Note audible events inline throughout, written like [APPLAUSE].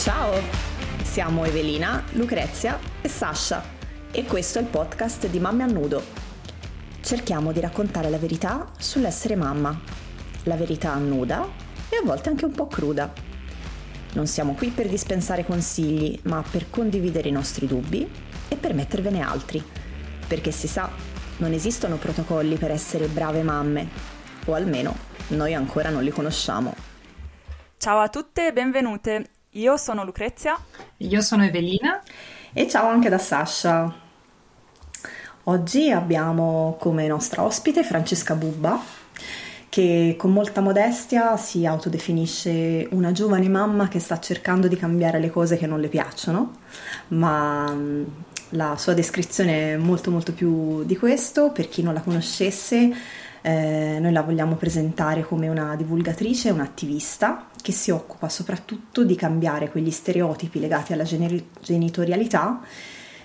Ciao, siamo Evelina, Lucrezia e Sasha e questo è il podcast di Mamme a Nudo. Cerchiamo di raccontare la verità sull'essere mamma, la verità nuda e a volte anche un po' cruda. Non siamo qui per dispensare consigli, ma per condividere i nostri dubbi e per mettervene altri, perché si sa, non esistono protocolli per essere brave mamme, o almeno noi ancora non li conosciamo. Ciao a tutte e benvenute. Io sono Lucrezia. Io sono Evelina. E ciao anche da Sasha. Oggi abbiamo come nostra ospite Francesca Bubba, che con molta modestia si autodefinisce una giovane mamma che sta cercando di cambiare le cose che non le piacciono, ma mm, la sua descrizione è molto molto più di questo. Per chi non la conoscesse, eh, noi la vogliamo presentare come una divulgatrice, un'attivista che si occupa soprattutto di cambiare quegli stereotipi legati alla gener- genitorialità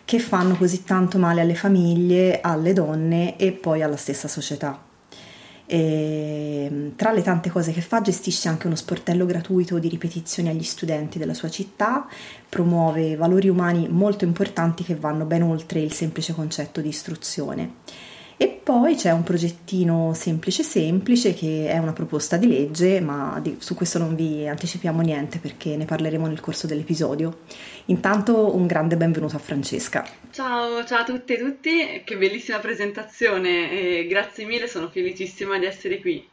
che fanno così tanto male alle famiglie, alle donne e poi alla stessa società. E, tra le tante cose che fa gestisce anche uno sportello gratuito di ripetizioni agli studenti della sua città, promuove valori umani molto importanti che vanno ben oltre il semplice concetto di istruzione. Poi c'è un progettino semplice semplice che è una proposta di legge, ma di, su questo non vi anticipiamo niente perché ne parleremo nel corso dell'episodio. Intanto un grande benvenuto a Francesca. Ciao, ciao a tutte e tutti, che bellissima presentazione e grazie mille, sono felicissima di essere qui.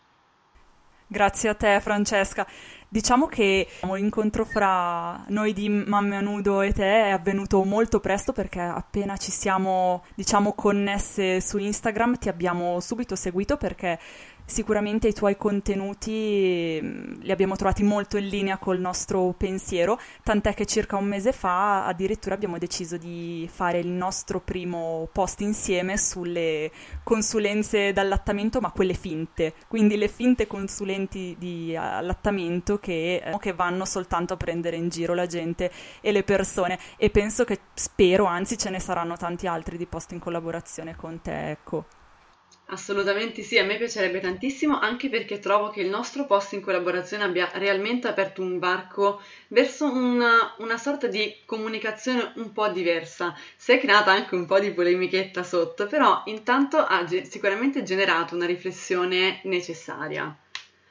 Grazie a te Francesca. Diciamo che l'incontro fra noi di Mamme a Nudo e te è avvenuto molto presto perché appena ci siamo, diciamo, connesse su Instagram ti abbiamo subito seguito perché Sicuramente i tuoi contenuti mm, li abbiamo trovati molto in linea col nostro pensiero, tant'è che circa un mese fa addirittura abbiamo deciso di fare il nostro primo post insieme sulle consulenze d'allattamento, ma quelle finte, quindi le finte consulenti di allattamento che, eh, che vanno soltanto a prendere in giro la gente e le persone e penso che spero, anzi ce ne saranno tanti altri di post in collaborazione con te, ecco. Assolutamente sì, a me piacerebbe tantissimo anche perché trovo che il nostro post in collaborazione abbia realmente aperto un varco verso una, una sorta di comunicazione un po' diversa. Si è creata anche un po' di polemichetta sotto, però intanto ha ge- sicuramente generato una riflessione necessaria.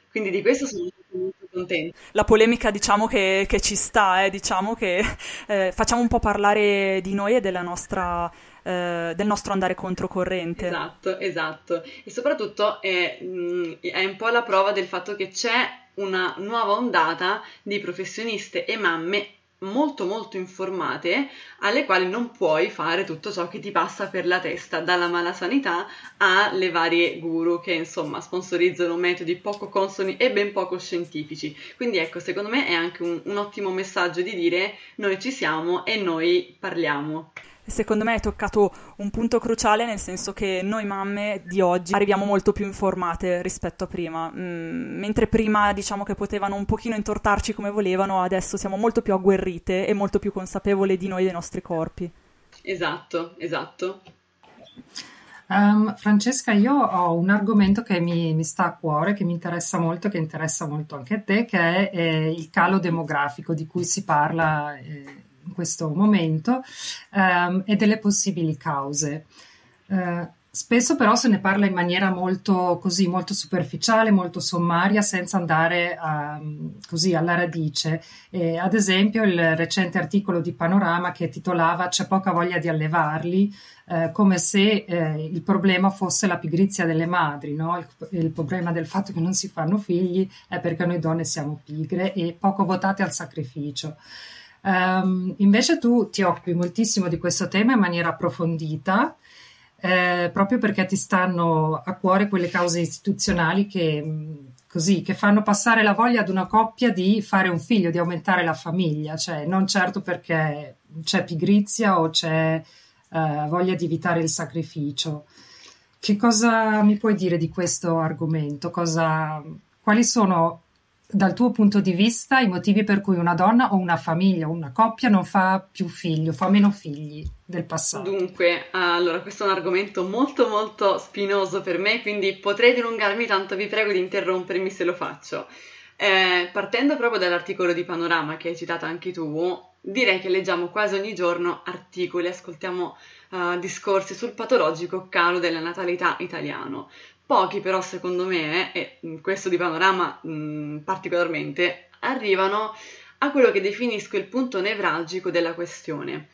Quindi di questo sono molto contenta. La polemica diciamo che, che ci sta, eh, diciamo che eh, facciamo un po' parlare di noi e della nostra eh, del nostro andare controcorrente. Esatto, esatto. E soprattutto è, mm, è un po' la prova del fatto che c'è una nuova ondata di professioniste e mamme molto molto informate alle quali non puoi fare tutto ciò che ti passa per la testa dalla mala sanità alle varie guru che insomma sponsorizzano metodi poco consoni e ben poco scientifici quindi ecco secondo me è anche un, un ottimo messaggio di dire noi ci siamo e noi parliamo secondo me hai toccato un punto cruciale nel senso che noi mamme di oggi arriviamo molto più informate rispetto a prima. Mm, mentre prima diciamo che potevano un pochino intortarci come volevano, adesso siamo molto più agguerrite e molto più consapevoli di noi e dei nostri corpi. Esatto, esatto. Um, Francesca, io ho un argomento che mi, mi, sta a cuore, che mi interessa molto, che interessa molto anche a te, che è eh, il calo demografico di cui si parla eh, in questo momento ehm, e delle possibili cause. Eh, spesso però se ne parla in maniera molto così, molto superficiale, molto sommaria, senza andare a, così alla radice. E, ad esempio il recente articolo di Panorama che titolava C'è poca voglia di allevarli, eh, come se eh, il problema fosse la pigrizia delle madri, no? il, il, problema del fatto che non si fanno figli è perché noi donne siamo pigre e poco votate al sacrificio. Um, invece tu ti occupi moltissimo di questo tema in maniera approfondita, eh, proprio perché ti stanno a cuore quelle cause istituzionali che, così, che fanno passare la voglia ad una coppia di fare un figlio, di aumentare la famiglia, cioè non certo perché c'è pigrizia o c'è eh, voglia di evitare il sacrificio. Che cosa mi puoi dire di questo argomento? Cosa, quali sono dal tuo punto di vista i motivi per cui una donna o una famiglia o una coppia non fa più figli o fa meno figli del passato? Dunque, allora questo è un argomento molto molto spinoso per me, quindi potrei dilungarmi, tanto vi prego di interrompermi se lo faccio. Eh, partendo proprio dall'articolo di Panorama che hai citato anche tu, direi che leggiamo quasi ogni giorno articoli, ascoltiamo uh, discorsi sul patologico calo della natalità italiano. Pochi però secondo me, e questo di Panorama mh, particolarmente, arrivano a quello che definisco il punto nevralgico della questione.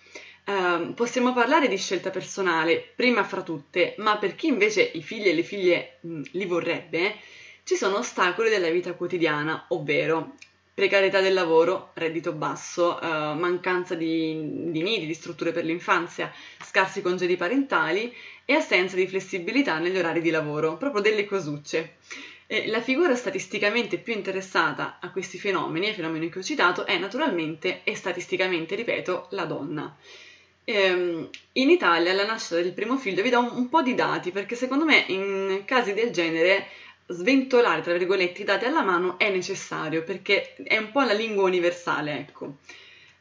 Uh, possiamo parlare di scelta personale, prima fra tutte, ma per chi invece i figli e le figlie mh, li vorrebbe, ci sono ostacoli della vita quotidiana, ovvero precarietà del lavoro, reddito basso, uh, mancanza di, di nidi, di strutture per l'infanzia, scarsi congedi parentali e assenza di flessibilità negli orari di lavoro, proprio delle cosucce. E la figura statisticamente più interessata a questi fenomeni, ai fenomeni che ho citato, è naturalmente e statisticamente, ripeto, la donna. Ehm, in Italia la nascita del primo figlio vi do un po' di dati perché secondo me in casi del genere sventolare, tra virgolette, i dati alla mano è necessario perché è un po' la lingua universale, ecco.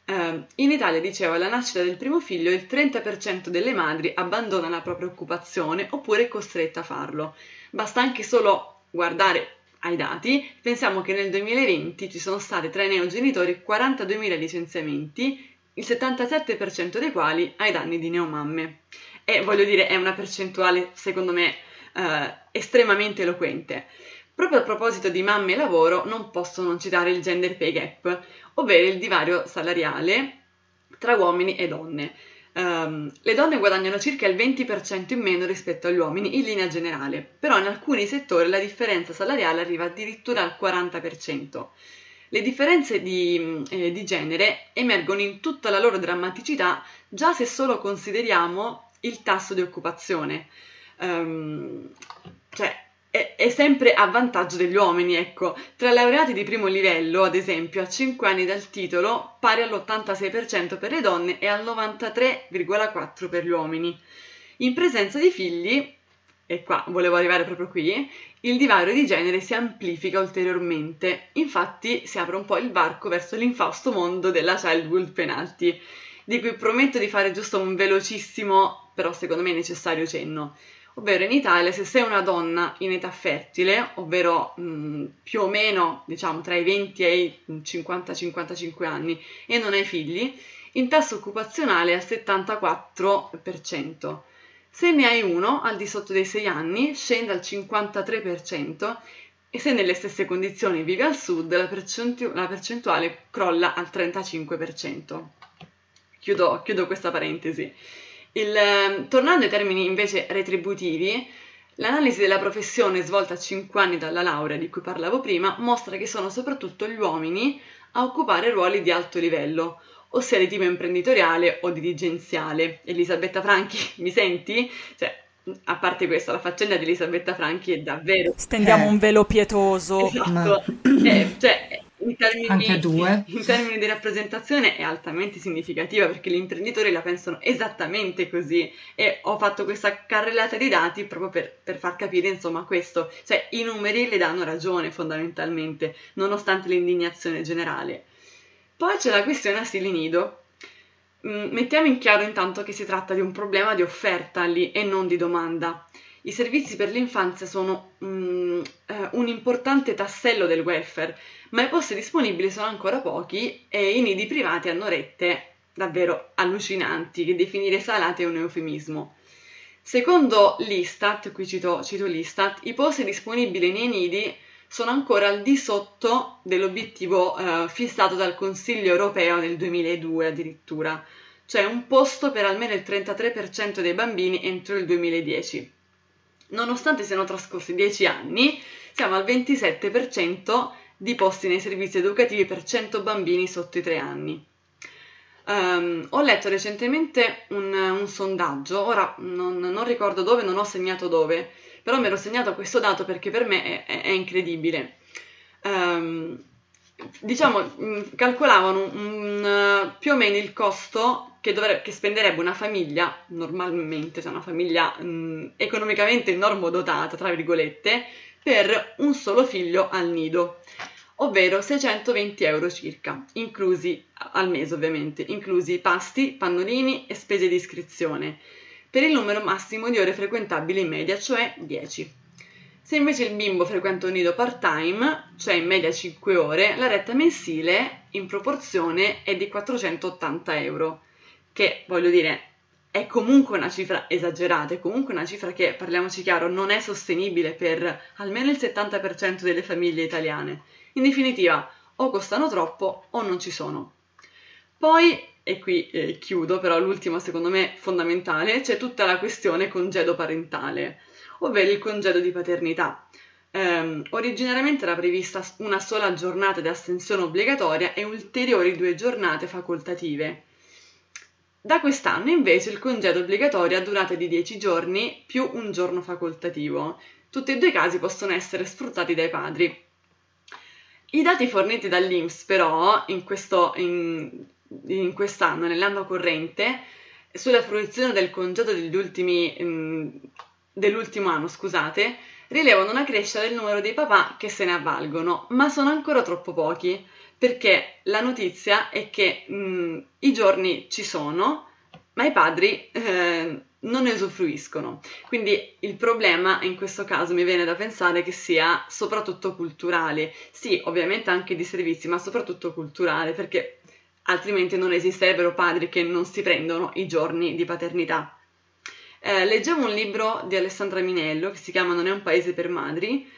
Uh, in Italia, dicevo, alla nascita del primo figlio il 30% delle madri abbandona la propria occupazione oppure è costretta a farlo. Basta anche solo guardare ai dati, pensiamo che nel 2020 ci sono stati tra i neogenitori 42.000 licenziamenti, il 77% dei quali ai danni di neomamme. E voglio dire, è una percentuale, secondo me, uh, estremamente eloquente. Proprio a proposito di mamme e lavoro, non posso non citare il gender pay gap, ovvero il divario salariale tra uomini e donne. Um, le donne guadagnano circa il 20% in meno rispetto agli uomini in linea generale, però in alcuni settori la differenza salariale arriva addirittura al 40%. Le differenze di, eh, di genere emergono in tutta la loro drammaticità già se solo consideriamo il tasso di occupazione. Um, cioè, è, è, sempre a vantaggio degli uomini, ecco. Tra laureati di primo livello, ad esempio, a 5 anni dal titolo, pari all'86% per le donne e al 93,4% per gli uomini. In presenza di figli, e qua volevo arrivare proprio qui, il divario di genere si amplifica ulteriormente. Infatti si apre un po' il varco verso l'infausto mondo della childhood penalty, di cui prometto di fare giusto un velocissimo, però secondo me necessario cenno ovvero in Italia se sei una donna in età fertile, ovvero mh, più o meno diciamo tra i 20 e i 50-55 anni e non hai figli, il tasso occupazionale è al 74%. Se ne hai uno al di sotto dei 6 anni scende al 53% e se nelle stesse condizioni vivi al sud la, percentu- la percentuale crolla al 35%. Chiudo, chiudo questa parentesi. Il, ehm, tornando ai termini invece retributivi, l'analisi della professione svolta a 5 anni dalla laurea di cui parlavo prima mostra che sono soprattutto gli uomini a occupare ruoli di alto livello, ossia di tipo imprenditoriale o dirigenziale. Elisabetta Franchi, [LAUGHS] mi senti? Cioè, a parte questo, la faccenda di Elisabetta Franchi è davvero... Stendiamo eh. un velo pietoso. Esatto. Ma... Eh, cioè, in termini, [LAUGHS] in termini, di rappresentazione è altamente significativa perché gli imprenditori la pensano esattamente così e ho fatto questa carrellata di dati proprio per, per far capire insomma questo, cioè i numeri le danno ragione fondamentalmente nonostante l'indignazione generale. Poi c'è la questione asili nido. Mm, mettiamo in chiaro intanto che si tratta di un problema di offerta lì e non di domanda. I servizi per l'infanzia sono um, eh, un importante tassello del welfare, ma i posti disponibili sono ancora pochi e i nidi privati hanno rette davvero allucinanti, che definire salate è un eufemismo. Secondo l'Istat, qui cito, cito l'Istat, i posti disponibili nei nidi sono ancora al di sotto dell'obiettivo eh, fissato dal Consiglio europeo nel 2002 addirittura, cioè un posto per almeno il 33% dei bambini entro il 2010. Nonostante siano trascorsi 10 anni, siamo al 27% di posti nei servizi educativi per 100 bambini sotto i 3 anni. Um, ho letto recentemente un, un sondaggio, ora non, non, ricordo dove, non ho segnato dove, però mi ero segnato questo dato perché per me è, è, è incredibile. Um, diciamo, mm, calcolavano un, uh, più o meno il costo che, dovrebbe, che, spenderebbe una famiglia, normalmente, cioè una famiglia mh, mm, economicamente normodotata, tra virgolette, per un solo figlio al nido, ovvero 620 euro circa, inclusi al mese ovviamente, inclusi pasti, pannolini e spese di iscrizione, per il numero massimo di ore frequentabili in media, cioè 10. Se invece il bimbo frequenta un nido part-time, cioè in media 5 ore, la retta mensile in proporzione è di 480 euro, che voglio dire è comunque una cifra esagerata, è comunque una cifra che, parliamoci chiaro, non è sostenibile per almeno il 70% delle famiglie italiane. In definitiva, o costano troppo o non ci sono. Poi, e qui eh, chiudo, però l'ultimo secondo me fondamentale, c'è tutta la questione congedo parentale ovvero il congedo di paternità. Um, originariamente era prevista una sola giornata di astensione obbligatoria e ulteriori due giornate facoltative. Da quest'anno invece il congedo obbligatorio ha durata di 10 giorni più un giorno facoltativo. Tutti e due i casi possono essere sfruttati dai padri. I dati forniti dall'INPS però in, questo, in, in quest'anno, nell'anno corrente, sulla fruizione del congedo degli ultimi in, dell'ultimo anno, scusate, rilevano una crescita del numero dei papà che se ne avvalgono, ma sono ancora troppo pochi, perché la notizia è che mh, i giorni ci sono, ma i padri eh, non ne usufruiscono. Quindi il problema in questo caso mi viene da pensare che sia soprattutto culturale. Sì, ovviamente anche di servizi, ma soprattutto culturale, perché altrimenti non esisterebbero padri che non si prendono i giorni di paternità. Eh, leggevo un libro di Alessandra Minello che si chiama Non è un paese per madri.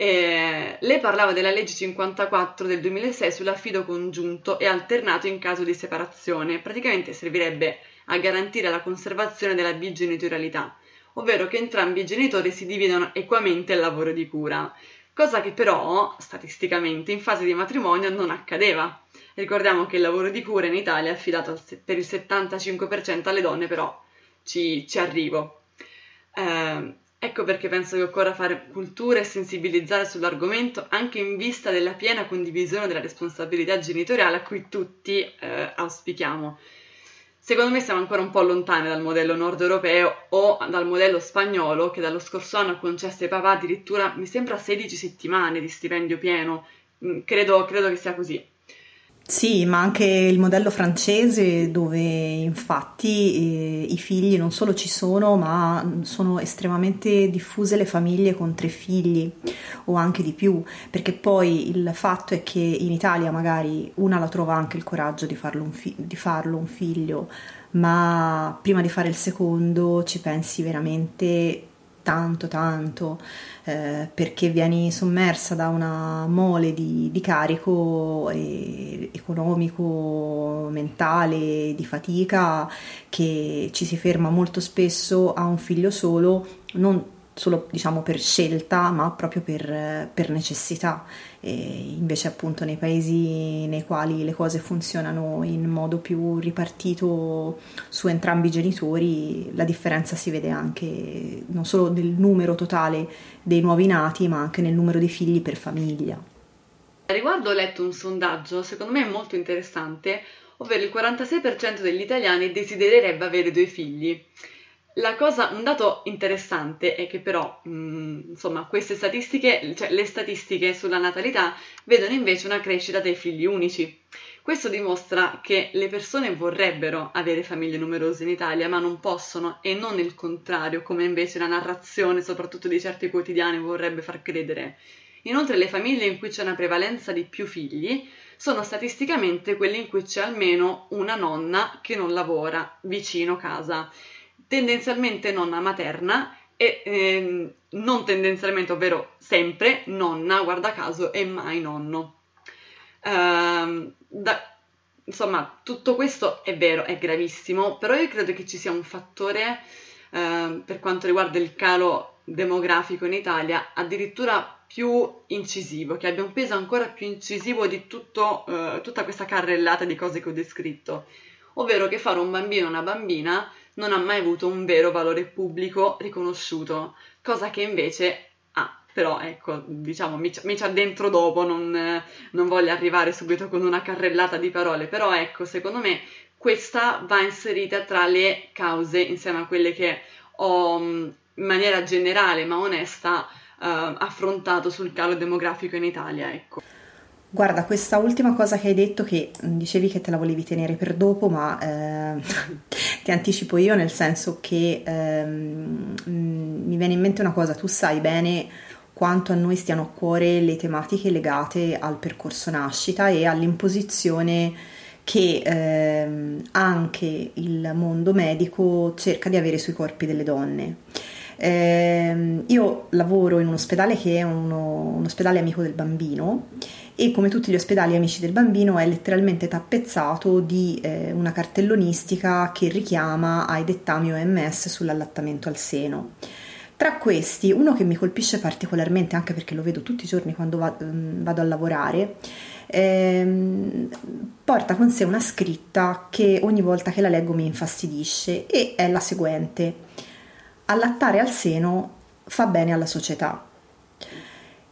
Eh, lei parlava della legge 54 del 2006 sull'affido congiunto e alternato in caso di separazione. Praticamente servirebbe a garantire la conservazione della bigenitorialità, ovvero che entrambi i genitori si dividano equamente il lavoro di cura, cosa che però statisticamente in fase di matrimonio non accadeva. Ricordiamo che il lavoro di cura in Italia è affidato per il 75% alle donne, però ci, ci arrivo. Eh, ecco perché penso che occorra fare cultura e sensibilizzare sull'argomento anche in vista della piena condivisione della responsabilità genitoriale a cui tutti eh, auspichiamo. Secondo me siamo ancora un po' lontani dal modello nord europeo o dal modello spagnolo che dallo scorso anno ha concesso ai papà addirittura, mi sembra, 16 settimane di stipendio pieno. Mm, credo, credo che sia così. Sì, ma anche il modello francese dove infatti eh, i figli non solo ci sono, ma sono estremamente diffuse le famiglie con tre figli o anche di più, perché poi il fatto è che in Italia magari una la trova anche il coraggio di farlo un, fi- di farlo un figlio, ma prima di fare il secondo ci pensi veramente tanto tanto eh, perché vieni sommersa da una mole di, di carico eh, economico, mentale, di fatica che ci si ferma molto spesso a un figlio solo, non solo diciamo per scelta, ma proprio per, per necessità. Invece appunto nei paesi nei quali le cose funzionano in modo più ripartito su entrambi i genitori, la differenza si vede anche non solo nel numero totale dei nuovi nati, ma anche nel numero di figli per famiglia. A riguardo ho letto un sondaggio, secondo me molto interessante, ovvero il 46% degli italiani desidererebbe avere due figli. La cosa, un dato interessante è che però, mh, mm, insomma, queste statistiche, cioè le statistiche sulla natalità vedono invece una crescita dei figli unici. Questo dimostra che le persone vorrebbero avere famiglie numerose in Italia, ma non possono e non il contrario, come invece la narrazione, soprattutto di certi quotidiani, vorrebbe far credere. Inoltre le famiglie in cui c'è una prevalenza di più figli sono statisticamente quelle in cui c'è almeno una nonna che non lavora vicino casa tendenzialmente nonna materna e ehm, non tendenzialmente, ovvero sempre nonna, guarda caso, e mai nonno. Uh, da, insomma, tutto questo è vero, è gravissimo, però io credo che ci sia un fattore uh, per quanto riguarda il calo demografico in Italia addirittura più incisivo, che abbia un peso ancora più incisivo di tutto, uh, tutta questa carrellata di cose che ho descritto, ovvero che fare un bambino o una bambina non ha mai avuto un vero valore pubblico riconosciuto, cosa che invece ha. Però ecco, diciamo, mi, mi ci addentro dopo, non, non voglio arrivare subito con una carrellata di parole, però ecco, secondo me questa va inserita tra le cause insieme a quelle che ho in maniera generale ma onesta uh, affrontato sul calo demografico in Italia, ecco. Guarda, questa ultima cosa che hai detto, che dicevi che te la volevi tenere per dopo, ma eh, [LAUGHS] ti anticipo io nel senso che eh, mi viene in mente una cosa, tu sai bene quanto a noi stiano a cuore le tematiche legate al percorso nascita e all'imposizione che ehm, anche il mondo medico cerca di avere sui corpi delle donne. Eh, io lavoro in un ospedale che è uno, un ospedale amico del bambino e come tutti gli ospedali amici del bambino è letteralmente tappezzato di eh, una cartellonistica che richiama ai dettami OMS sull'allattamento al seno. Tra questi, uno che mi colpisce particolarmente anche perché lo vedo tutti i giorni quando va, mm, vado a lavorare, ehm, porta con sé una scritta che ogni volta che la leggo mi infastidisce e è la seguente. Allattare al seno fa bene alla società.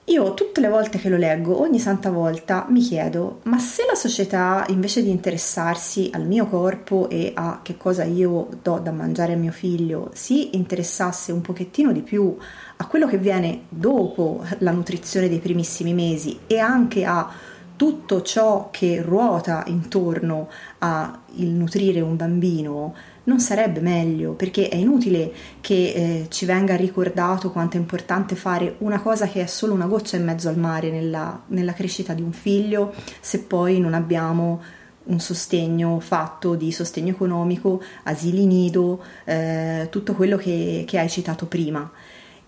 Io tutte le volte che lo leggo, ogni santa volta, mi chiedo, ma se la società invece di interessarsi al mio corpo e a che cosa io do da mangiare a mio figlio, si interessasse un pochettino di più a quello che viene dopo la nutrizione dei primissimi mesi e anche a tutto ciò che ruota intorno al nutrire un bambino, non sarebbe meglio perché è inutile che eh, ci venga ricordato quanto è importante fare una cosa che è solo una goccia in mezzo al mare nella, nella crescita di un figlio se poi non abbiamo un sostegno fatto di sostegno economico, asili nido, eh, tutto quello che, che, hai citato prima.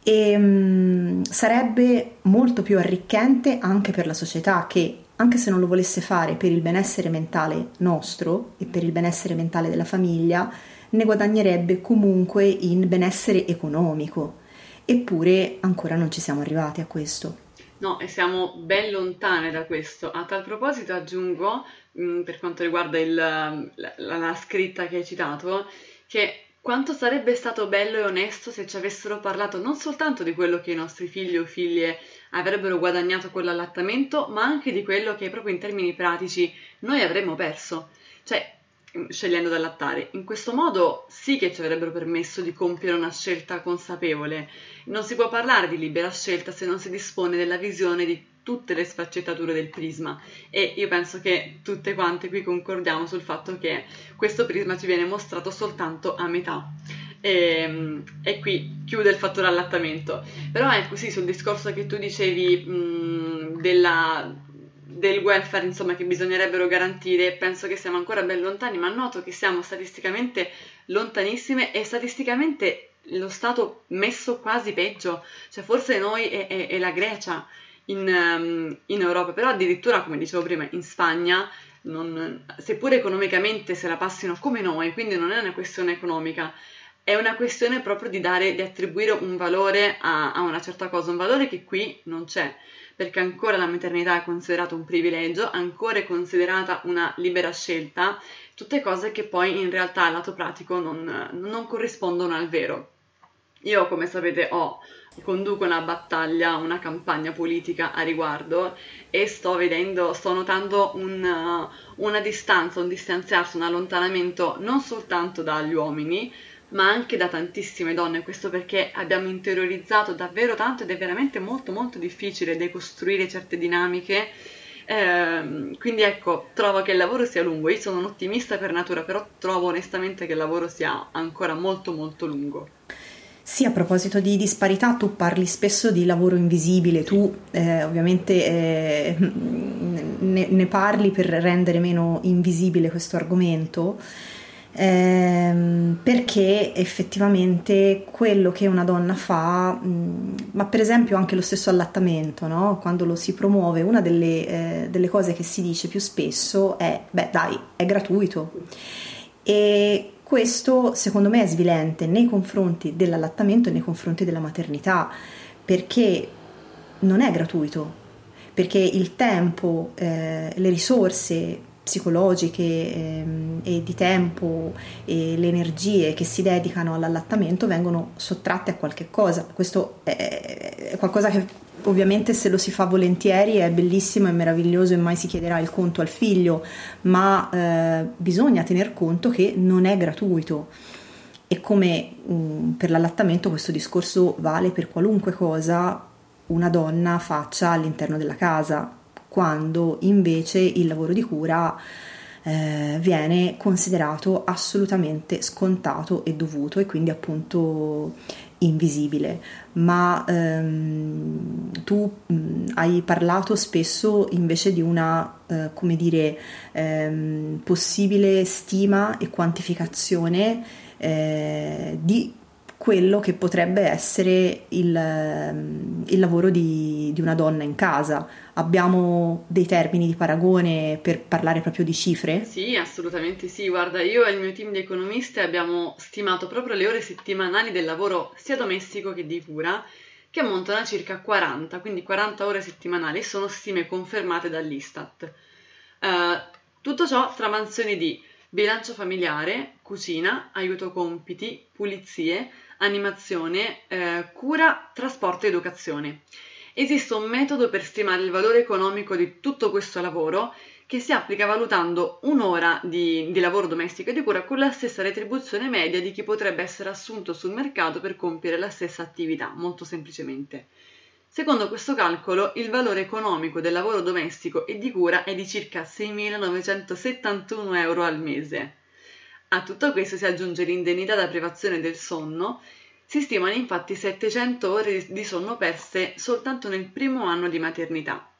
E mh, mm, sarebbe molto più arricchente anche per la società che anche se non lo volesse fare per il benessere mentale nostro e per il benessere mentale della famiglia, ne guadagnerebbe comunque in benessere economico. Eppure ancora non ci siamo arrivati a questo. No, e siamo ben lontane da questo. A tal proposito aggiungo, mm, per quanto riguarda il, la, la scritta che hai citato, che quanto sarebbe stato bello e onesto se ci avessero parlato non soltanto di quello che i nostri figli o figlie avrebbero guadagnato con l'allattamento, ma anche di quello che proprio in termini pratici noi avremmo perso. Cioè, scegliendo di allattare. In questo modo sì che ci avrebbero permesso di compiere una scelta consapevole. Non si può parlare di libera scelta se non si dispone della visione di tutte le sfaccettature del prisma e io penso che tutte quante qui concordiamo sul fatto che questo prisma ci viene mostrato soltanto a metà. E, ehm, e qui chiude il fattore allattamento. Però ecco sì, sul discorso che tu dicevi mh, della, del welfare insomma che bisognerebbero garantire, penso che siamo ancora ben lontani, ma noto che siamo statisticamente lontanissime e statisticamente lo Stato messo quasi peggio, cioè forse noi e la Grecia in, um, in, Europa, però addirittura, come dicevo prima, in Spagna, non, seppure economicamente se la passino come noi, quindi non è una questione economica, è una questione proprio di, dare, di attribuire un valore a, a, una certa cosa, un valore che qui non c'è, perché ancora la maternità è considerata un privilegio, ancora è considerata una libera scelta, tutte cose che poi in realtà al lato pratico non, non corrispondono al vero. Io, come sapete, ho conduco una battaglia, una campagna politica a riguardo e sto vedendo, sto notando un, uh, una distanza, un distanziarsi, un allontanamento non soltanto dagli uomini, ma anche da tantissime donne. Questo perché abbiamo interiorizzato davvero tanto ed è veramente molto molto difficile decostruire certe dinamiche. Eh, quindi ecco, trovo che il lavoro sia lungo. Io sono un ottimista per natura, però trovo onestamente che il lavoro sia ancora molto molto lungo. Sì, a proposito di disparità, tu parli spesso di lavoro invisibile, tu eh, ovviamente eh, ne, ne, parli per rendere meno invisibile questo argomento, ehm, perché effettivamente quello che una donna fa, mh, ma per esempio anche lo stesso allattamento, no? quando lo si promuove, una delle, eh, delle cose che si dice più spesso è, beh dai, è gratuito. E questo secondo me è svilente nei confronti dell'allattamento e nei confronti della maternità, perché non è gratuito, perché il tempo, eh, le risorse psicologiche eh, e di tempo e le energie che si dedicano all'allattamento vengono sottratte a qualche cosa. Questo è, è qualcosa che ovviamente se lo si fa volentieri è bellissimo e meraviglioso e mai si chiederà il conto al figlio, ma eh, bisogna tener conto che non è gratuito. E come mh, mm, per l'allattamento questo discorso vale per qualunque cosa una donna faccia all'interno della casa, quando invece il lavoro di cura eh, viene considerato assolutamente scontato e dovuto e quindi appunto invisibile, ma ehm, tu mh, hai parlato spesso invece di una, eh, come dire, ehm, possibile stima e quantificazione eh, di quello che potrebbe essere il, ehm, il lavoro di, di, una donna in casa. Abbiamo dei termini di paragone per parlare proprio di cifre? Sì, assolutamente sì. Guarda, io e il mio team di economiste abbiamo stimato proprio le ore settimanali del lavoro sia domestico che di cura, che ammontano a circa 40, quindi 40 ore settimanali, sono stime confermate dall'Istat. Uh, tutto ciò tra mansioni di bilancio familiare, cucina, aiuto compiti, pulizie, animazione, eh, cura, trasporto e educazione. Esiste un metodo per stimare il valore economico di tutto questo lavoro che si applica valutando un'ora di, di, lavoro domestico e di cura con la stessa retribuzione media di chi potrebbe essere assunto sul mercato per compiere la stessa attività, molto semplicemente. Secondo questo calcolo, il valore economico del lavoro domestico e di cura è di circa 6.971 euro al mese. A tutto questo si aggiunge l'indennità da privazione del sonno. Si stimano infatti 700 ore di sonno perse soltanto nel primo anno di maternità.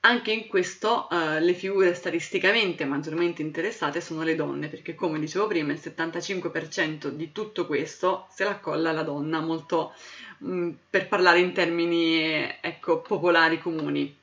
Anche in questo uh, le figure statisticamente maggiormente interessate sono le donne, perché come dicevo prima il 75% di tutto questo se la accolla la donna, molto mh, mm, per parlare in termini ecco, popolari comuni.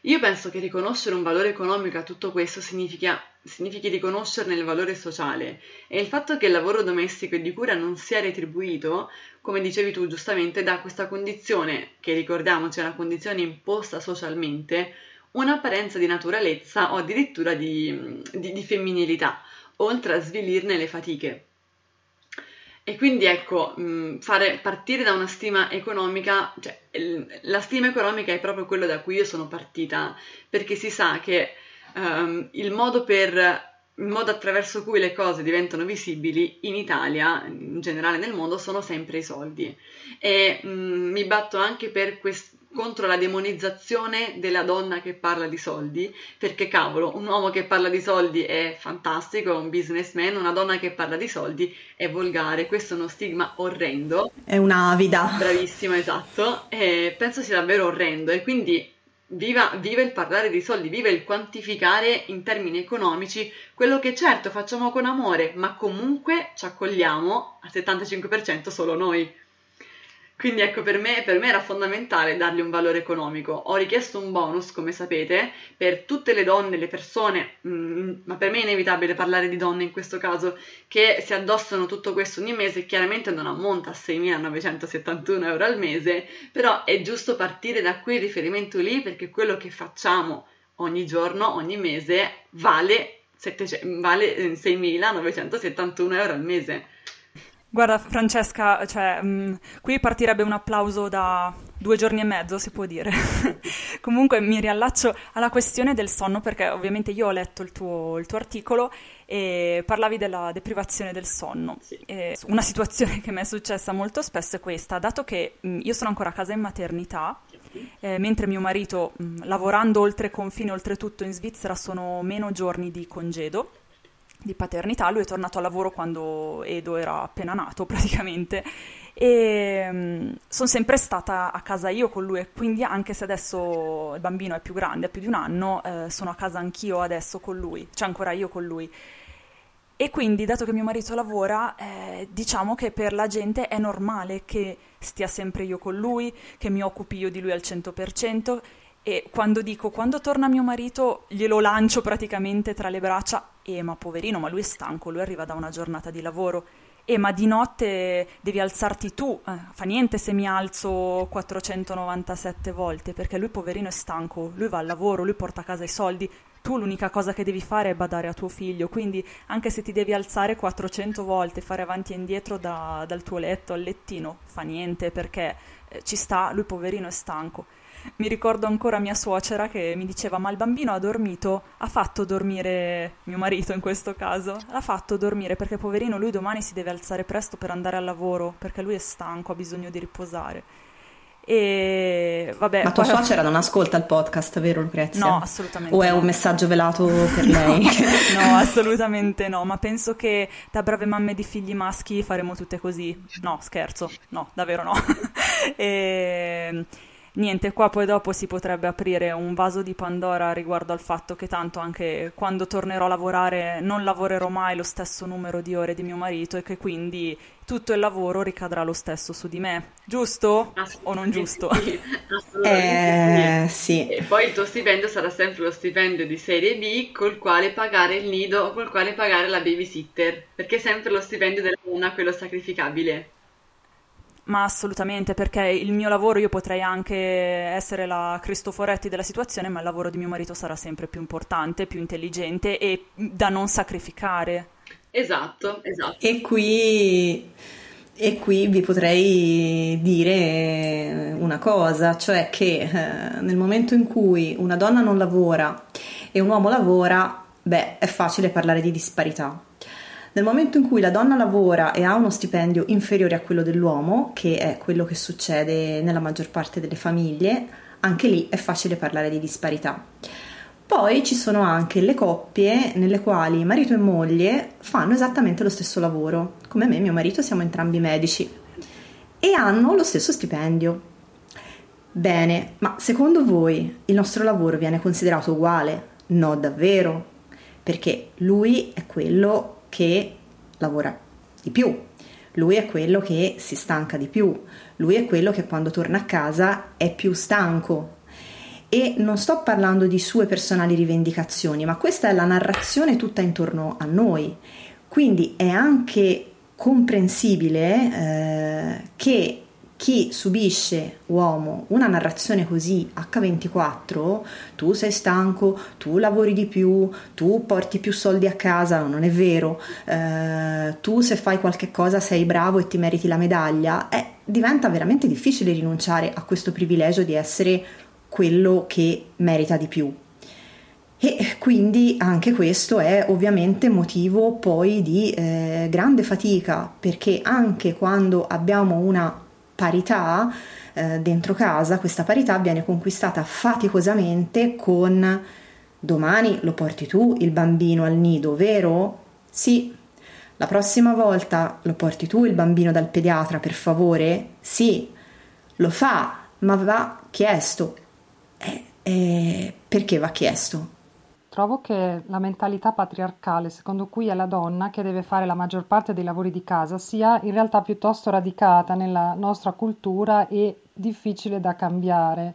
Io penso che riconoscere un valore economico a tutto questo significa, significhi riconoscerne il valore sociale e il fatto che il lavoro domestico e di cura non sia retribuito, come dicevi tu giustamente, dà questa condizione, che ricordiamoci è una condizione imposta socialmente, un'apparenza di naturalezza o addirittura di, di, di femminilità, oltre a svilirne le fatiche. E quindi ecco, mh, fare partire da una stima economica, cioè la stima economica è proprio quello da cui io sono partita, perché si sa che um, il modo per il modo attraverso cui le cose diventano visibili in Italia, in generale nel mondo, sono sempre i soldi. E mh, mi batto anche per quest- contro la demonizzazione della donna che parla di soldi, perché cavolo, un uomo che parla di soldi è fantastico, è un businessman, una donna che parla di soldi è volgare, questo è uno stigma orrendo. È un'avida. Bravissima, esatto, e penso sia davvero orrendo e quindi viva, viva il parlare di soldi, viva il quantificare in termini economici quello che certo facciamo con amore, ma comunque ci accogliamo al 75% solo noi. Quindi ecco, per me, per me, era fondamentale dargli un valore economico. Ho richiesto un bonus, come sapete, per tutte le donne, le persone, mh, mm, ma per me è inevitabile parlare di donne in questo caso, che si addossano tutto questo ogni mese, chiaramente non ammonta a 6.971 euro al mese, però è giusto partire da quel riferimento lì perché quello che facciamo ogni giorno, ogni mese, vale, 700, vale 6.971 eh, euro al mese. Guarda Francesca, cioè, mh, mm, qui partirebbe un applauso da due giorni e mezzo, si può dire. [LAUGHS] Comunque mi riallaccio alla questione del sonno perché ovviamente io ho letto il tuo, il tuo articolo e parlavi della deprivazione del sonno. Sì. una situazione che mi è successa molto spesso è questa, dato che mh, mm, io sono ancora a casa in maternità, eh, mentre mio marito, mh, mm, lavorando oltre confine, oltretutto in Svizzera, sono meno giorni di congedo di paternità, lui è tornato a lavoro quando Edo era appena nato [LAUGHS] praticamente e um, sono sempre stata a casa io con lui e quindi anche se adesso il bambino è più grande, ha più di un anno, eh, sono a casa anch'io adesso con lui, cioè ancora io con lui. E quindi, dato che mio marito lavora, eh, diciamo che per la gente è normale che stia sempre io con lui, che mi occupi io di lui al 100% e quando dico, quando torna mio marito, glielo lancio praticamente tra le braccia. Eh, ma poverino, ma lui è stanco, lui arriva da una giornata di lavoro. Eh, ma di notte devi alzarti tu. Eh, fa niente se mi alzo 497 volte, perché lui, poverino, è stanco. Lui va al lavoro, lui porta a casa i soldi. Tu l'unica cosa che devi fare è badare a tuo figlio. Quindi, anche se ti devi alzare 400 volte, fare avanti e indietro da, dal tuo letto al lettino, fa niente, perché eh, ci sta, lui, poverino, è stanco mi ricordo ancora mia suocera che mi diceva ma il bambino ha dormito, ha fatto dormire mio marito in questo caso, l'ha fatto dormire perché poverino lui domani si deve alzare presto per andare al lavoro, perché lui è stanco, ha bisogno di riposare. E vabbè, Ma tua poi... suocera non ascolta il podcast, vero Lucrezia? No, assolutamente O è no. un messaggio velato per lei? [LAUGHS] no, assolutamente no, ma penso che da brave mamme di figli maschi faremo tutte così. No, scherzo, no, davvero no. [LAUGHS] e... Niente, qua poi dopo si potrebbe aprire un vaso di Pandora riguardo al fatto che tanto anche quando tornerò a lavorare non lavorerò mai lo stesso numero di ore di mio marito e che quindi tutto il lavoro ricadrà lo stesso su di me. Giusto o non giusto? Sì, assolutamente Eh, sì. E poi il tuo stipendio sarà sempre lo stipendio di serie B col quale pagare il nido o col quale pagare la babysitter, perché è sempre lo stipendio della donna quello sacrificabile. Ma assolutamente, perché il mio lavoro io potrei anche essere la Cristoforetti della situazione, ma il lavoro di mio marito sarà sempre più importante, più intelligente e da non sacrificare. Esatto, esatto. E qui, e qui vi potrei dire una cosa, cioè che eh, nel momento in cui una donna non lavora e un uomo lavora, beh, è facile parlare di disparità. Nel momento in cui la donna lavora e ha uno stipendio inferiore a quello dell'uomo, che è quello che succede nella maggior parte delle famiglie, anche lì è facile parlare di disparità. Poi ci sono anche le coppie nelle quali marito e moglie fanno esattamente lo stesso lavoro. Come me e mio marito siamo entrambi medici e hanno lo stesso stipendio. Bene, ma secondo voi il nostro lavoro viene considerato uguale? No, davvero, perché lui è quello che lavora di più, lui è quello che si stanca di più, lui è quello che quando torna a casa è più stanco. E non sto parlando di sue personali rivendicazioni, ma questa è la narrazione tutta intorno a noi. Quindi è anche comprensibile eh, che chi subisce, uomo, una narrazione così H24, tu sei stanco, tu lavori di più, tu porti più soldi a casa, no, non è vero, eh, tu se fai qualche cosa sei bravo e ti meriti la medaglia, eh, diventa veramente difficile rinunciare a questo privilegio di essere quello che merita di più. E quindi anche questo è ovviamente motivo poi di eh, grande fatica perché anche quando abbiamo una parità eh, dentro casa, questa parità viene conquistata faticosamente con domani lo porti tu il bambino al nido, vero? Sì. La prossima volta lo porti tu il bambino dal pediatra, per favore? Sì. Lo fa, ma va chiesto. Eh, eh, perché va chiesto? Trovo che la mentalità patriarcale, secondo cui è la donna che deve fare la maggior parte dei lavori di casa, sia in realtà piuttosto radicata nella nostra cultura e difficile da cambiare.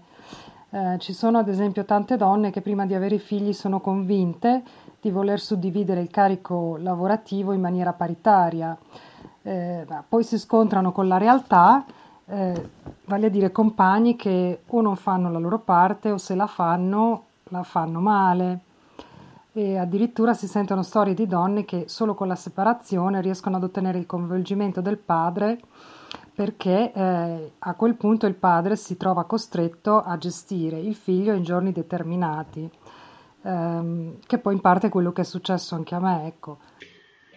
Eh, ci sono ad esempio tante donne che prima di avere figli sono convinte di voler suddividere il carico lavorativo in maniera paritaria, eh, poi si scontrano con la realtà, eh, vale a dire compagni che o non fanno la loro parte o se la fanno la fanno male e addirittura si sentono storie di donne che solo con la separazione riescono ad ottenere il coinvolgimento del padre perché eh, a quel punto il padre si trova costretto a gestire il figlio in giorni determinati, ehm, che poi in parte è quello che è successo anche a me, ecco.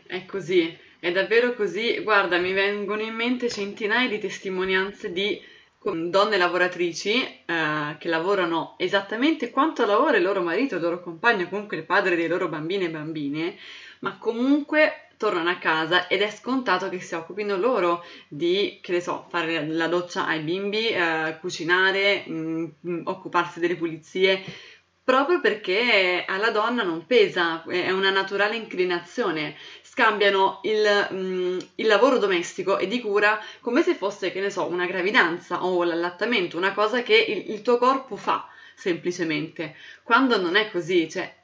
È così, è davvero così. Guarda, mi vengono in mente centinaia di testimonianze di donne lavoratrici eh, che lavorano esattamente quanto lavora il loro marito, il loro compagno, comunque il padre dei loro bambini e bambine, ma comunque tornano a casa ed è scontato che si occupino loro di, che ne so, fare la doccia ai bimbi, eh, cucinare, mh, occuparsi delle pulizie, proprio perché alla donna non pesa, è una naturale inclinazione. Scambiano il, mh, il, lavoro domestico e di cura come se fosse, che ne so, una gravidanza o l'allattamento, una cosa che il, il tuo corpo fa semplicemente. Quando non è così, cioè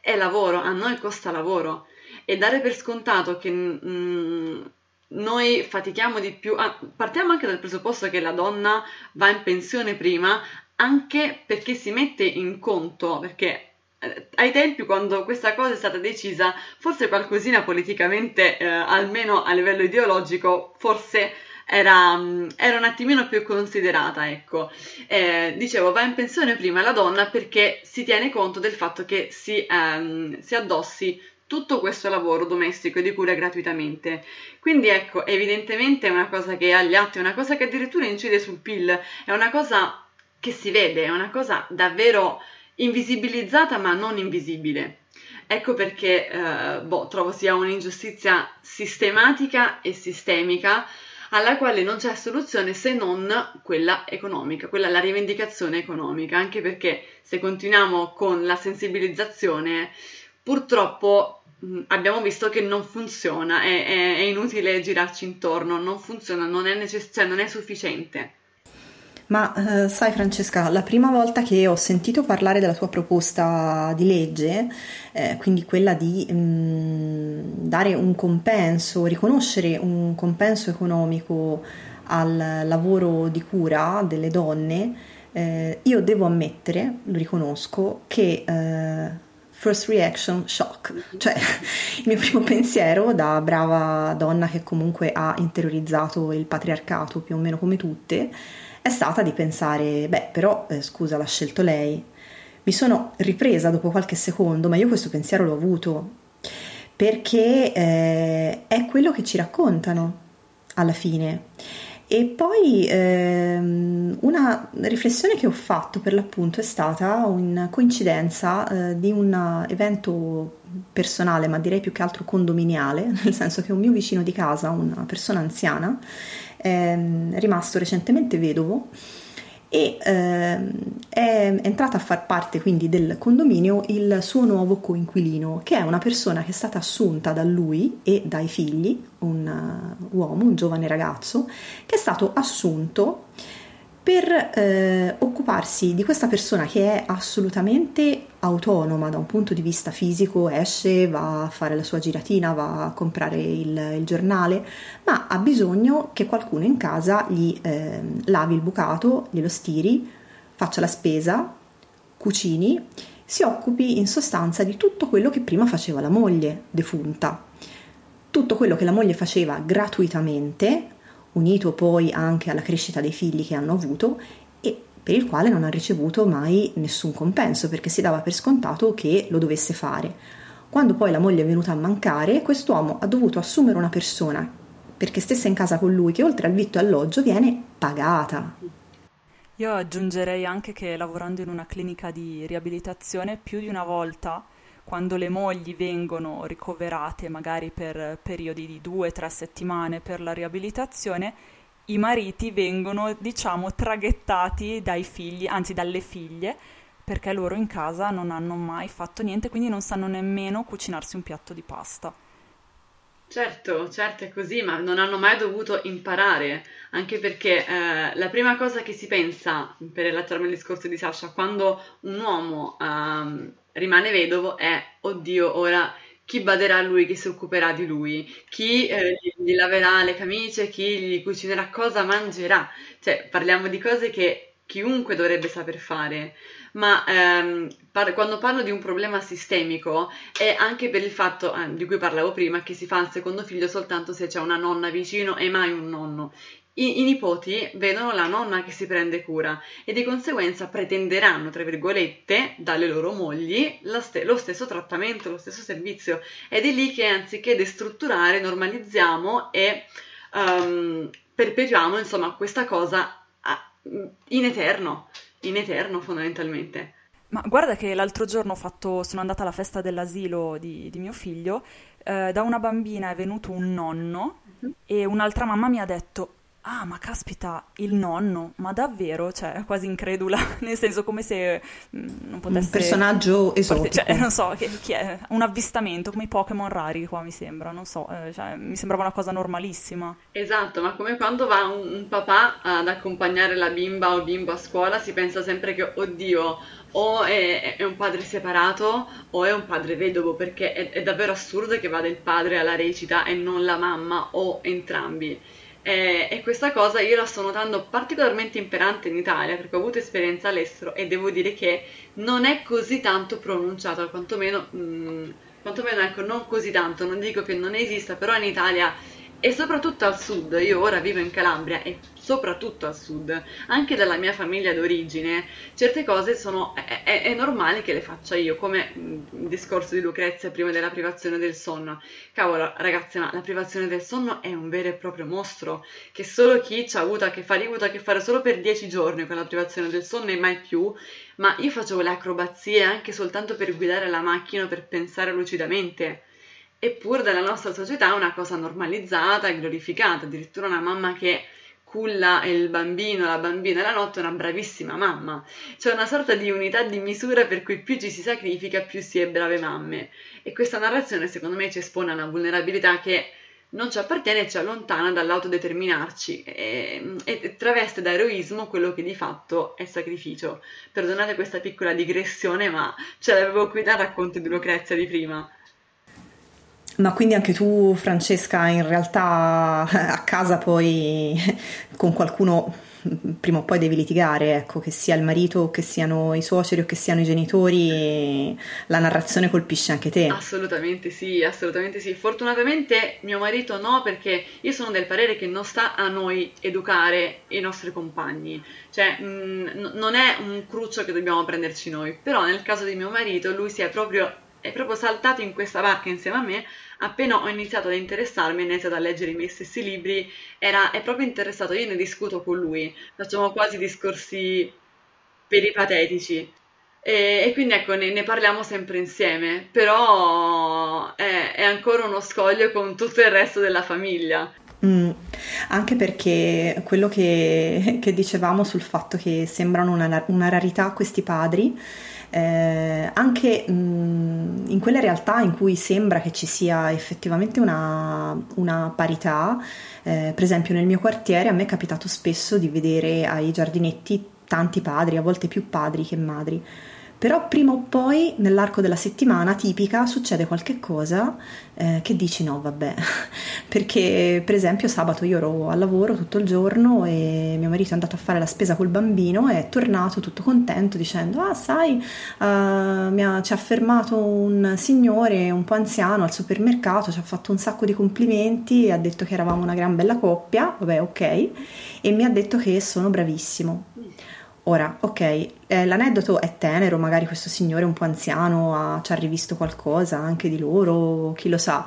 è lavoro, a noi costa lavoro e dare per scontato che mh, noi fatichiamo di più, ah, partiamo anche dal presupposto che la donna va in pensione prima, anche perché si mette in conto, perché eh, ai tempi quando questa cosa è stata decisa, forse qualcosina politicamente, eh, almeno a livello ideologico, forse era, era, un attimino più considerata, ecco. Eh, dicevo, va in pensione prima la donna perché si tiene conto del fatto che si, ehm, si addossi tutto questo lavoro domestico e di cura gratuitamente. Quindi ecco, evidentemente è una cosa che agli atti, è una cosa che addirittura incide sul PIL, è una cosa che si vede, è una cosa davvero invisibilizzata ma non invisibile. Ecco perché eh, boh, trovo sia un'ingiustizia sistematica e sistemica alla quale non c'è soluzione se non quella economica, quella la rivendicazione economica, anche perché se continuiamo con la sensibilizzazione, purtroppo mh, abbiamo visto che non funziona, è, è, è, inutile girarci intorno, non funziona, non è, necess- cioè non è sufficiente. Ma eh, sai Francesca, la prima volta che ho sentito parlare della tua proposta di legge, eh, quindi quella di mh, mm, dare un compenso, riconoscere un compenso economico al lavoro di cura delle donne, eh, io devo ammettere, lo riconosco, che eh, first reaction shock, cioè [LAUGHS] il mio primo pensiero da brava donna che comunque ha interiorizzato il patriarcato più o meno come tutte, è stata di pensare, beh, però eh, scusa, l'ha scelto lei. Mi sono ripresa dopo qualche secondo, ma io questo pensiero l'ho avuto perché eh, è quello che ci raccontano alla fine. E poi ehm, una riflessione che ho fatto per l'appunto è stata una coincidenza eh, di un evento personale, ma direi più che altro condominiale, [LAUGHS] nel senso che un mio vicino di casa, una persona anziana, è rimasto recentemente vedovo e ehm, è entrata a far parte quindi del condominio il suo nuovo coinquilino, che è una persona che è stata assunta da lui e dai figli, un uh, uomo, un giovane ragazzo, che è stato assunto per eh, occuparsi di questa persona che è assolutamente autonoma da un punto di vista fisico, esce, va a fare la sua giratina, va a comprare il, il giornale, ma ha bisogno che qualcuno in casa gli eh, lavi il bucato, glielo stiri, faccia la spesa, cucini, si occupi in sostanza di tutto quello che prima faceva la moglie defunta. Tutto quello che la moglie faceva gratuitamente, unito poi anche alla crescita dei figli che hanno avuto e per il quale non ha ricevuto mai nessun compenso perché si dava per scontato che lo dovesse fare. Quando poi la moglie è venuta a mancare, quest'uomo ha dovuto assumere una persona perché stesse in casa con lui che oltre al vitto e alloggio viene pagata. Io aggiungerei anche che lavorando in una clinica di riabilitazione più di una volta quando le mogli vengono ricoverate magari per periodi di due o tre settimane per la riabilitazione, i mariti vengono, diciamo, traghettati dai figli, anzi dalle figlie, perché loro in casa non hanno mai fatto niente, quindi non sanno nemmeno cucinarsi un piatto di pasta. Certo, certo è così, ma non hanno mai dovuto imparare, anche perché eh, la prima cosa che si pensa, per rilattarmi al discorso di Sasha, quando un uomo eh, rimane vedovo è, oddio, ora chi baderà a lui, chi si occuperà di lui, chi eh, gli, laverà le camicie, chi gli cucinerà, cosa mangerà. Cioè, parliamo di cose che chiunque dovrebbe saper fare, ma ehm, par- quando parlo di un problema sistemico è anche per il fatto eh, di cui parlavo prima, che si fa un secondo figlio soltanto se c'è una nonna vicino e mai un nonno. I, I, nipoti vedono la nonna che si prende cura e di conseguenza pretenderanno, tra virgolette, dalle loro mogli ste- lo stesso trattamento, lo stesso servizio. Ed è lì che anziché destrutturare, normalizziamo e um, perpetuiamo insomma questa cosa in eterno, in eterno fondamentalmente. Ma guarda che l'altro giorno fatto, sono andata alla festa dell'asilo di, di mio figlio, eh, da una bambina è venuto un nonno uh-huh. e un'altra mamma mi ha detto ah, ma caspita, il nonno, ma davvero? Cioè, quasi incredula, [LAUGHS] nel senso come se mh, mm, non potesse... Un personaggio esotico. Cioè, [LAUGHS] non so, chi, è? Un avvistamento, come i Pokémon rari qua mi sembra, non so, eh, cioè, mi sembrava una cosa normalissima. Esatto, ma come quando va un, un papà ad accompagnare la bimba o bimbo a scuola, si pensa sempre che, oddio, o è, è, un padre separato o è un padre vedovo perché è, è, davvero assurdo che vada il padre alla recita e non la mamma o entrambi. E, e, questa cosa io la sto notando particolarmente imperante in Italia perché ho avuto esperienza all'estero e devo dire che non è così tanto pronunciata, quantomeno, mh, quantomeno ecco, non così tanto, non dico che non esista, però in Italia e soprattutto al sud, io ora vivo in Calabria e soprattutto al sud, anche dalla mia famiglia d'origine, certe cose sono, è, è, è normale che le faccia io, come il discorso di Lucrezia prima della privazione del sonno. Cavolo, ragazzi, ma la privazione del sonno è un vero e proprio mostro, che solo chi ci ha avuto a che fare, io ho avuto a che fare solo per dieci giorni con la privazione del sonno e mai più, ma io facevo le acrobazie anche soltanto per guidare la macchina, per pensare lucidamente eppure dalla nostra società è una cosa normalizzata e glorificata, addirittura una mamma che culla il bambino, la bambina la notte è una bravissima mamma. C'è una sorta di unità di misura per cui più ci si sacrifica, più si è brave mamme. E questa narrazione secondo me ci espone a una vulnerabilità che non ci appartiene e ci allontana dall'autodeterminarci e, e, traveste da eroismo quello che di fatto è sacrificio. Perdonate questa piccola digressione, ma ce l'avevo qui dal racconto di Lucrezia di prima. Ma quindi anche tu, Francesca, in realtà [LAUGHS] a casa poi [LAUGHS] con qualcuno prima o poi devi litigare, ecco, che sia il marito, che siano i suoceri o che siano i genitori, la narrazione colpisce anche te. Assolutamente sì, assolutamente sì. Fortunatamente mio marito no, perché io sono del parere che non sta a noi educare i nostri compagni, cioè mh, mm, non è un cruccio che dobbiamo prenderci noi, però nel caso di mio marito lui si è proprio, è proprio saltato in questa barca insieme a me appena ho iniziato ad interessarmi, ho iniziato a leggere i miei stessi libri, era, è proprio interessato, io ne discuto con lui, facciamo quasi discorsi peripatetici. E, e quindi ecco, ne, ne, parliamo sempre insieme, però è, è, ancora uno scoglio con tutto il resto della famiglia. Mm, anche perché quello che, che, dicevamo sul fatto che sembrano una, una rarità questi padri, eh, anche mh, mm, in quelle realtà in cui sembra che ci sia effettivamente una, una parità, eh, per esempio nel mio quartiere a me è capitato spesso di vedere ai giardinetti tanti padri, a volte più padri che madri però prima o poi nell'arco della settimana tipica succede qualche cosa eh, che dici no vabbè [LAUGHS] perché per esempio sabato io ero al lavoro tutto il giorno e mio marito è andato a fare la spesa col bambino e è tornato tutto contento dicendo ah sai uh, ha, ci ha fermato un signore un po' anziano al supermercato ci ha fatto un sacco di complimenti ha detto che eravamo una gran bella coppia vabbè ok. E mi ha detto che sono bravissimo Ora, ok, eh, l'aneddoto è tenero, magari questo signore un po' anziano ha, ci ha rivisto qualcosa anche di loro, chi lo sa,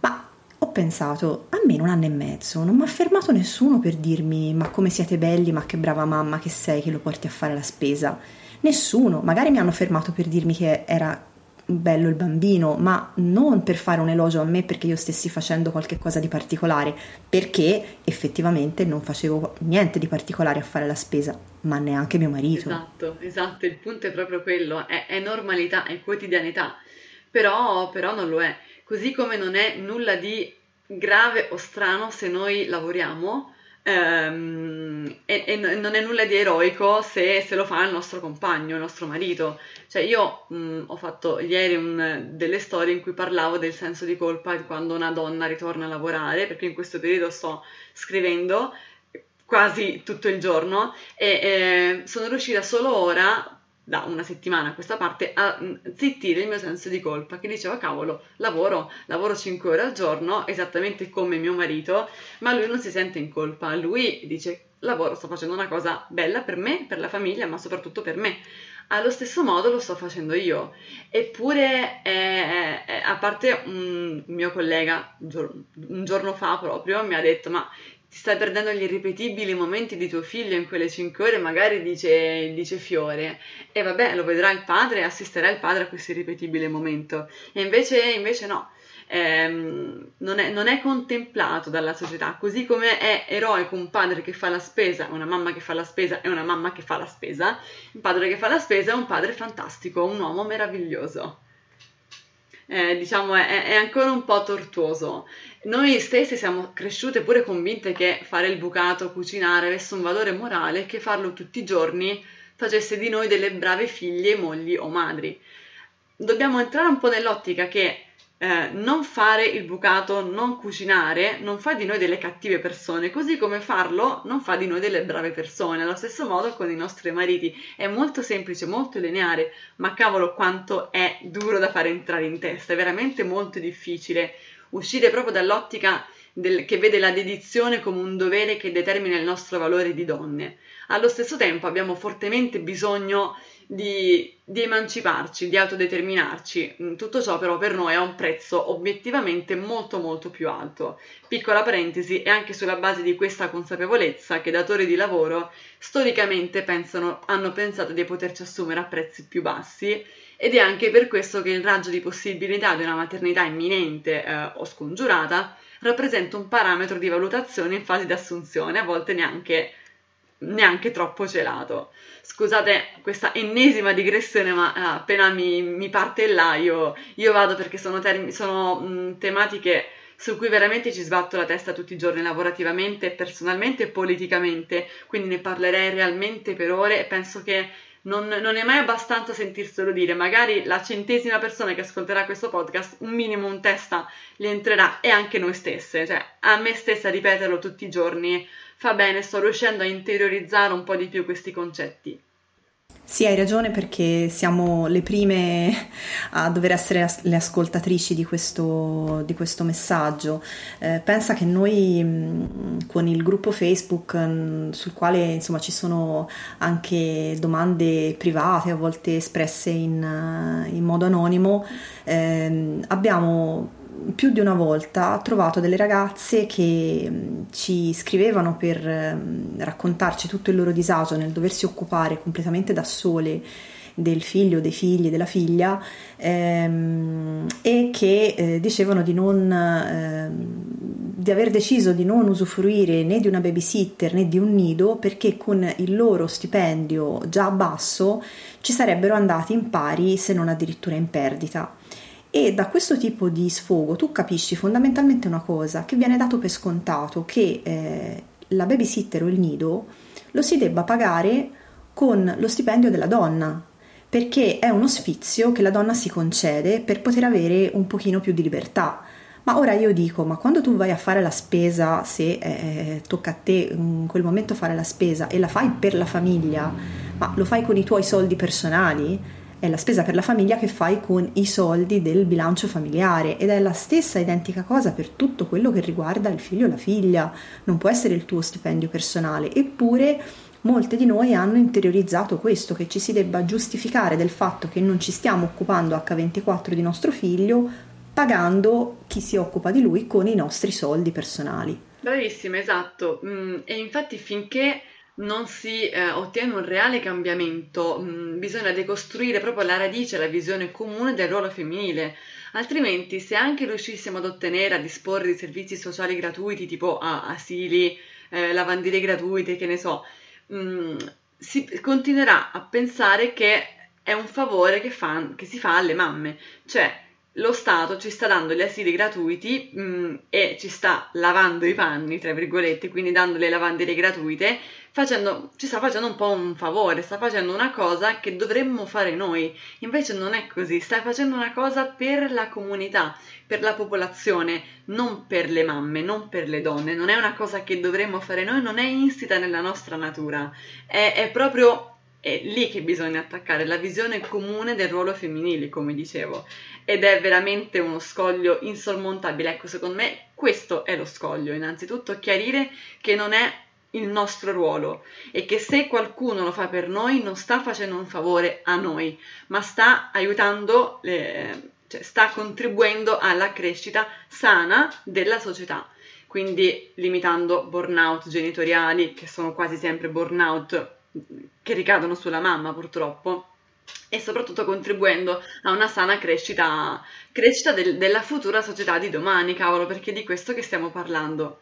ma ho pensato, almeno un anno e mezzo, non mi ha fermato nessuno per dirmi ma come siete belli, ma che brava mamma che sei che lo porti a fare la spesa. Nessuno, magari mi hanno fermato per dirmi che era bello il bambino, ma non per fare un elogio a me perché io stessi facendo qualche cosa di particolare, perché effettivamente non facevo niente di particolare a fare la spesa, ma neanche mio marito. Esatto, esatto, il punto è proprio quello, è, è normalità, è quotidianità, però, però non lo è. Così come non è nulla di grave o strano se noi lavoriamo, ehm, e, e, non è nulla di eroico se, se, lo fa il nostro compagno, il nostro marito. Cioè io mh, ho fatto ieri un, delle storie in cui parlavo del senso di colpa quando una donna ritorna a lavorare, perché in questo periodo sto scrivendo quasi tutto il giorno e eh, sono riuscita solo ora da una settimana a questa parte a mm, zittire il mio senso di colpa che diceva cavolo lavoro, lavoro 5 ore al giorno esattamente come mio marito ma lui non si sente in colpa. Lui dice lavoro sto facendo una cosa bella per me, per la famiglia ma soprattutto per me. Allo stesso modo lo sto facendo io. Eppure eh, eh, a parte un mio collega un giorno fa proprio mi ha detto ma stai perdendo gli irripetibili momenti di tuo figlio in quelle 5 ore, magari dice, dice Fiore. E vabbè, lo vedrà il padre e assisterà il padre a questo irripetibile momento. E invece, invece no. Ehm, non, è, non, è, contemplato dalla società, così come è eroico un padre che fa la spesa, una mamma che fa la spesa e una mamma che fa la spesa, un padre che fa la spesa è un padre fantastico, un uomo meraviglioso eh, diciamo, è, è, ancora un po' tortuoso. Noi stessi siamo cresciute pure convinte che fare il bucato, cucinare, avesse un valore morale e che farlo tutti i giorni facesse di noi delle brave figlie, mogli o madri. Dobbiamo entrare un po' nell'ottica che eh, non fare il bucato, non cucinare, non fa di noi delle cattive persone, così come farlo non fa di noi delle brave persone. Allo stesso modo con i nostri mariti è molto semplice, molto lineare, ma cavolo quanto è duro da fare entrare in testa, è veramente molto difficile uscire proprio dall'ottica del, che vede la dedizione come un dovere che determina il nostro valore di donne. Allo stesso tempo abbiamo fortemente bisogno di, di, emanciparci, di autodeterminarci. Mm, tutto ciò però per noi ha un prezzo obiettivamente molto molto più alto. Piccola parentesi, è anche sulla base di questa consapevolezza che datori di lavoro storicamente pensano, hanno pensato di poterci assumere a prezzi più bassi ed è anche per questo che il raggio di possibilità di una maternità imminente eh, o scongiurata rappresenta un parametro di valutazione in fase di assunzione, a volte neanche neanche troppo celato. Scusate questa ennesima digressione, ma eh, appena mi, mi parte là io, io vado perché sono, term- sono mh, tematiche su cui veramente ci sbatto la testa tutti i giorni lavorativamente, personalmente e politicamente, quindi ne parlerei realmente per ore e penso che non, non, è mai abbastanza sentirselo dire, magari la centesima persona che ascolterà questo podcast, un minimo, un testa gli entrerà e anche noi stesse, cioè a me stessa ripeterlo tutti i giorni fa bene, sto riuscendo a interiorizzare un po' di più questi concetti. Sì, hai ragione perché siamo le prime a dover essere le ascoltatrici di questo, di questo messaggio. Eh, pensa che noi mm, con il gruppo Facebook mm, sul quale insomma ci sono anche domande private, a volte espresse in, in modo anonimo, eh, abbiamo più di una volta trovato delle ragazze che mm, ci scrivevano per mm, raccontarci tutto il loro disagio nel doversi occupare completamente da sole del figlio, dei figli, della figlia ehm, e che eh, dicevano di, non, eh, di aver deciso di non usufruire né di una babysitter né di un nido perché con il loro stipendio già basso ci sarebbero andati in pari se non addirittura in perdita. E da questo tipo di sfogo tu capisci fondamentalmente una cosa, che viene dato per scontato che eh, la babysitter o il nido lo si debba pagare con lo stipendio della donna, perché è uno sfizio che la donna si concede per poter avere un pochino più di libertà. Ma ora io dico, ma quando tu vai a fare la spesa, se eh, tocca a te in quel momento fare la spesa e la fai per la famiglia, ma lo fai con i tuoi soldi personali, è la spesa per la famiglia che fai con i soldi del bilancio familiare ed è la stessa identica cosa per tutto quello che riguarda il figlio o la figlia, non può essere il tuo stipendio personale, eppure molte di noi hanno interiorizzato questo, che ci si debba giustificare del fatto che non ci stiamo occupando H24 di nostro figlio pagando chi si occupa di lui con i nostri soldi personali. Bravissima, esatto. Mm, e infatti finché non si eh, ottiene un reale cambiamento, mh, mm, bisogna decostruire proprio alla radice la visione comune del ruolo femminile, altrimenti se anche riuscissimo ad ottenere, a disporre di servizi sociali gratuiti tipo ah, asili, eh, lavanderie gratuite, che ne so, mh, mm, si continuerà a pensare che è un favore che, fa, che si fa alle mamme, cioè lo Stato ci sta dando gli asili gratuiti mh, mm, e ci sta lavando i panni, tra virgolette, quindi dando le lavanderie gratuite, facendo, ci sta facendo un po' un favore, sta facendo una cosa che dovremmo fare noi. Invece non è così, sta facendo una cosa per la comunità, per la popolazione, non per le mamme, non per le donne. Non è una cosa che dovremmo fare noi, non è insita nella nostra natura. È, è proprio è lì che bisogna attaccare la visione comune del ruolo femminile, come dicevo, ed è veramente uno scoglio insormontabile. Ecco, secondo me questo è lo scoglio, innanzitutto chiarire che non è il nostro ruolo e che se qualcuno lo fa per noi non sta facendo un favore a noi, ma sta aiutando, le, cioè sta contribuendo alla crescita sana della società. Quindi limitando burnout genitoriali, che sono quasi sempre burnout che ricadono sulla mamma purtroppo e soprattutto contribuendo a una sana crescita, crescita del, della futura società di domani, cavolo, perché è di questo che stiamo parlando.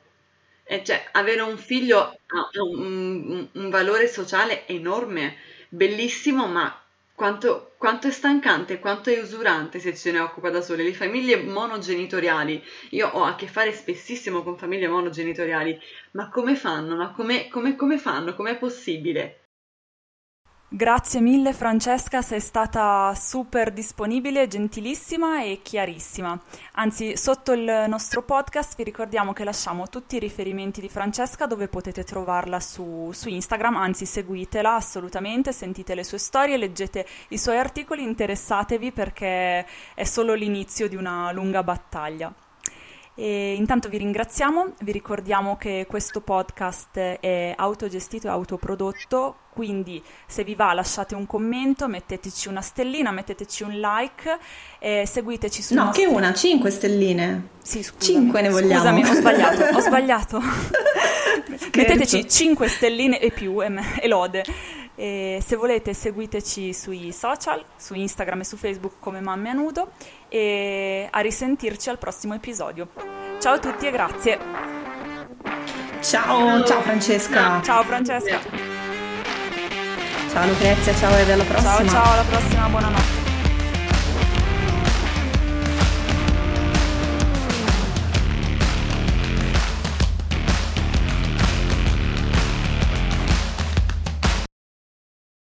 E cioè, avere un figlio ha un, un, valore sociale enorme, bellissimo, ma quanto, quanto, è stancante, quanto è usurante se ce ne occupa da sole. Le famiglie monogenitoriali, io ho a che fare spessissimo con famiglie monogenitoriali, ma come fanno? Ma come, come, come fanno? Com'è possibile? Grazie mille Francesca, sei stata super disponibile, gentilissima e chiarissima. Anzi, sotto il nostro podcast vi ricordiamo che lasciamo tutti i riferimenti di Francesca dove potete trovarla su, su Instagram, anzi seguitela assolutamente, sentite le sue storie, leggete i suoi articoli, interessatevi perché è solo l'inizio di una lunga battaglia. E intanto vi ringraziamo, vi ricordiamo che questo podcast è autogestito e autoprodotto, quindi se vi va lasciate un commento, metteteci una stellina, metteteci un like e seguiteci su No, nostri... che una, cinque stelline. Sì, scusami. Cinque ne vogliamo. Scusami, ho sbagliato, ho sbagliato. [LAUGHS] Metteteci 5 stelline e più e, me- e lode. E se volete seguiteci sui social, su Instagram e su Facebook come Mamme a Nudo e a risentirci al prossimo episodio. Ciao a tutti e grazie. Ciao, ciao Francesca. Ciao Francesca. Ciao Lucrezia, ciao e alla prossima. Ciao ciao, alla prossima, buonanotte.